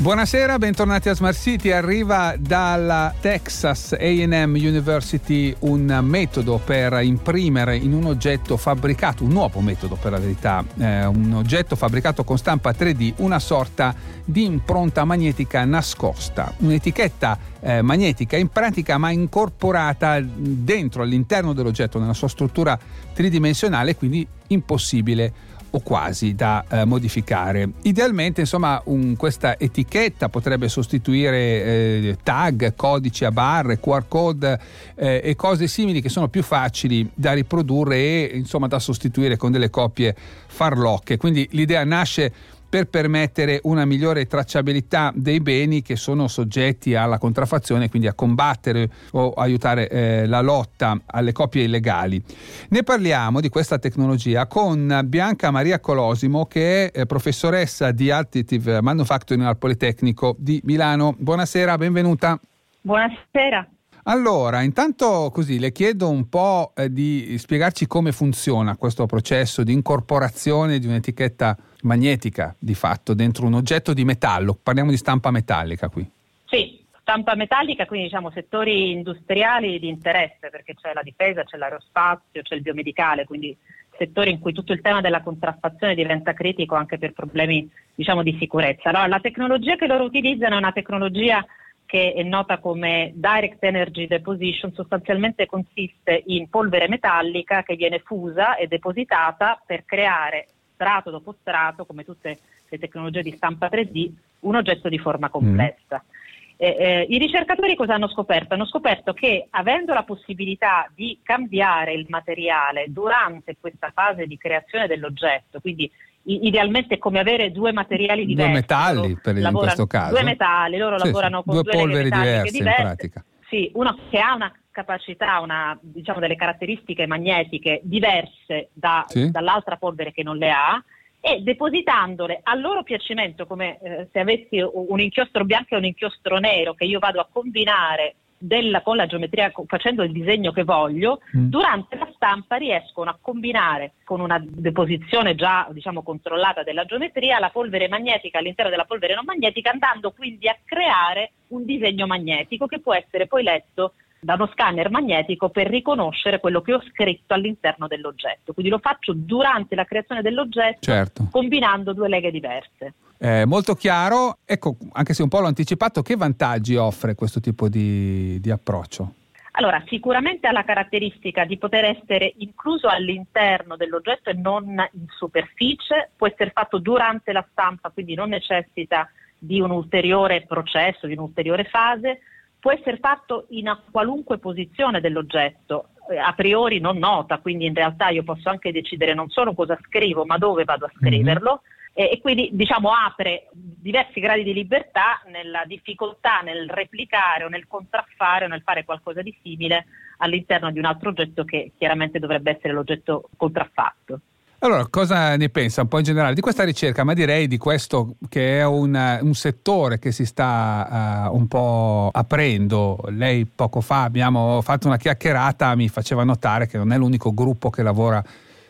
Buonasera, bentornati a Smart City. Arriva dalla Texas AM University un metodo per imprimere in un oggetto fabbricato, un nuovo metodo per la verità, eh, un oggetto fabbricato con stampa 3D, una sorta di impronta magnetica nascosta, un'etichetta eh, magnetica in pratica ma incorporata dentro all'interno dell'oggetto nella sua struttura tridimensionale, quindi impossibile o quasi da eh, modificare. Idealmente, insomma, un, questa etichetta potrebbe sostituire eh, tag, codici a barre, QR code eh, e cose simili che sono più facili da riprodurre e insomma da sostituire con delle copie farlocche. Quindi l'idea nasce per permettere una migliore tracciabilità dei beni che sono soggetti alla contraffazione, quindi a combattere o aiutare eh, la lotta alle copie illegali. Ne parliamo di questa tecnologia con Bianca Maria Colosimo che è eh, professoressa di Additive Manufacturing al Politecnico di Milano. Buonasera, benvenuta. Buonasera. Allora, intanto così le chiedo un po' eh, di spiegarci come funziona questo processo di incorporazione di un'etichetta magnetica di fatto dentro un oggetto di metallo. Parliamo di stampa metallica qui. Sì, stampa metallica, quindi diciamo settori industriali di interesse, perché c'è la difesa, c'è l'aerospazio, c'è il biomedicale, quindi settori in cui tutto il tema della contraffazione diventa critico anche per problemi diciamo, di sicurezza. Allora, la tecnologia che loro utilizzano è una tecnologia che è nota come Direct Energy Deposition, sostanzialmente consiste in polvere metallica che viene fusa e depositata per creare strato dopo strato, come tutte le tecnologie di stampa 3D, un oggetto di forma complessa. Mm. Eh, eh, I ricercatori cosa hanno scoperto? Hanno scoperto che avendo la possibilità di cambiare il materiale durante questa fase di creazione dell'oggetto, quindi idealmente come avere due materiali diversi. Due metalli per in questo caso. Due metalli, loro sì, lavorano sì, con due, due polveri diverse, diverse in pratica. Sì, uno che ha una capacità, una, diciamo delle caratteristiche magnetiche diverse da, sì. dall'altra polvere che non le ha e depositandole a loro piacimento come eh, se avessi un inchiostro bianco e un inchiostro nero che io vado a combinare della, con la geometria facendo il disegno che voglio, mm. durante la stampa riescono a combinare con una deposizione già diciamo, controllata della geometria la polvere magnetica all'interno della polvere non magnetica, andando quindi a creare un disegno magnetico che può essere poi letto da uno scanner magnetico per riconoscere quello che ho scritto all'interno dell'oggetto. Quindi lo faccio durante la creazione dell'oggetto certo. combinando due leghe diverse. Eh, molto chiaro, ecco, anche se un po' l'ho anticipato, che vantaggi offre questo tipo di, di approccio? Allora, sicuramente ha la caratteristica di poter essere incluso all'interno dell'oggetto e non in superficie, può essere fatto durante la stampa, quindi non necessita di un ulteriore processo, di un'ulteriore fase, può essere fatto in qualunque posizione dell'oggetto, eh, a priori non nota, quindi in realtà io posso anche decidere non solo cosa scrivo, ma dove vado a scriverlo. Mm-hmm e quindi diciamo, apre diversi gradi di libertà nella difficoltà nel replicare o nel contraffare o nel fare qualcosa di simile all'interno di un altro oggetto che chiaramente dovrebbe essere l'oggetto contraffatto. Allora, cosa ne pensa un po' in generale di questa ricerca, ma direi di questo che è un, un settore che si sta uh, un po' aprendo. Lei poco fa abbiamo fatto una chiacchierata, mi faceva notare che non è l'unico gruppo che lavora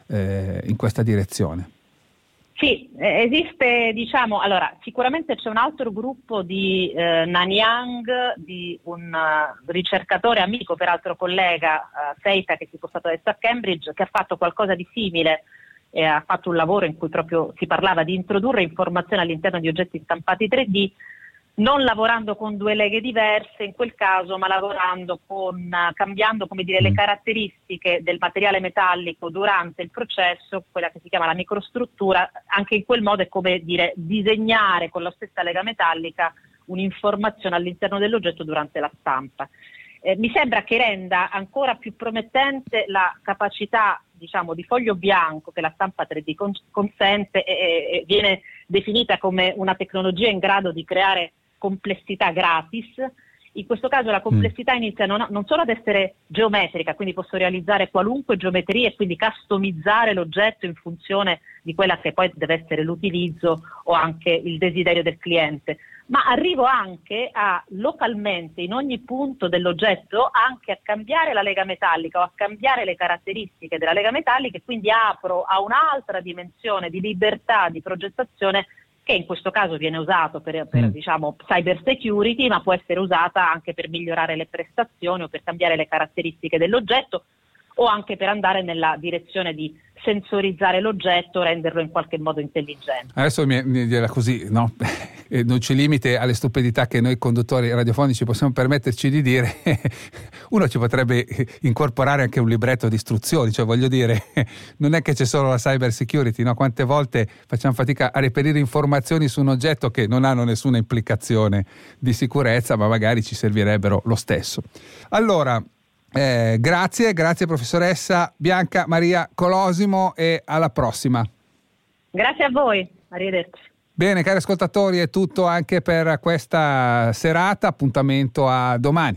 eh, in questa direzione. Sì, eh, esiste, diciamo, allora, sicuramente c'è un altro gruppo di eh, Nanyang, di un uh, ricercatore amico, peraltro collega, uh, Seita, che si è spostato adesso a Cambridge, che ha fatto qualcosa di simile e ha fatto un lavoro in cui proprio si parlava di introdurre informazioni all'interno di oggetti stampati 3D non lavorando con due leghe diverse in quel caso, ma lavorando con, cambiando dire, le mm. caratteristiche del materiale metallico durante il processo, quella che si chiama la microstruttura, anche in quel modo è come dire disegnare con la stessa lega metallica un'informazione all'interno dell'oggetto durante la stampa. Eh, mi sembra che renda ancora più promettente la capacità diciamo, di foglio bianco che la stampa 3D consente e, e viene definita come una tecnologia in grado di creare complessità gratis. In questo caso la complessità mm. inizia non, non, solo ad essere geometrica, quindi posso realizzare qualunque geometria e quindi customizzare l'oggetto in funzione di quella che poi deve essere l'utilizzo o anche il desiderio del cliente, ma arrivo anche a localmente in ogni punto dell'oggetto anche a cambiare la lega metallica o a cambiare le caratteristiche della lega metallica e quindi apro a un'altra dimensione di libertà di progettazione che in questo caso viene usato per, per mm. diciamo, cyber security, ma può essere usata anche per migliorare le prestazioni o per cambiare le caratteristiche dell'oggetto o anche per andare nella direzione di sensorizzare l'oggetto, renderlo in qualche modo intelligente. Adesso mi, mi dirà così, no? non ci limite alle stupidità che noi conduttori radiofonici possiamo permetterci di dire, uno ci potrebbe incorporare anche un libretto di istruzioni, cioè voglio dire, non è che c'è solo la cyber security, no? quante volte facciamo fatica a reperire informazioni su un oggetto che non hanno nessuna implicazione di sicurezza, ma magari ci servirebbero lo stesso. Allora, eh, grazie, grazie professoressa Bianca Maria Colosimo e alla prossima. Grazie a voi, arrivederci. Bene, cari ascoltatori, è tutto anche per questa serata. Appuntamento a domani.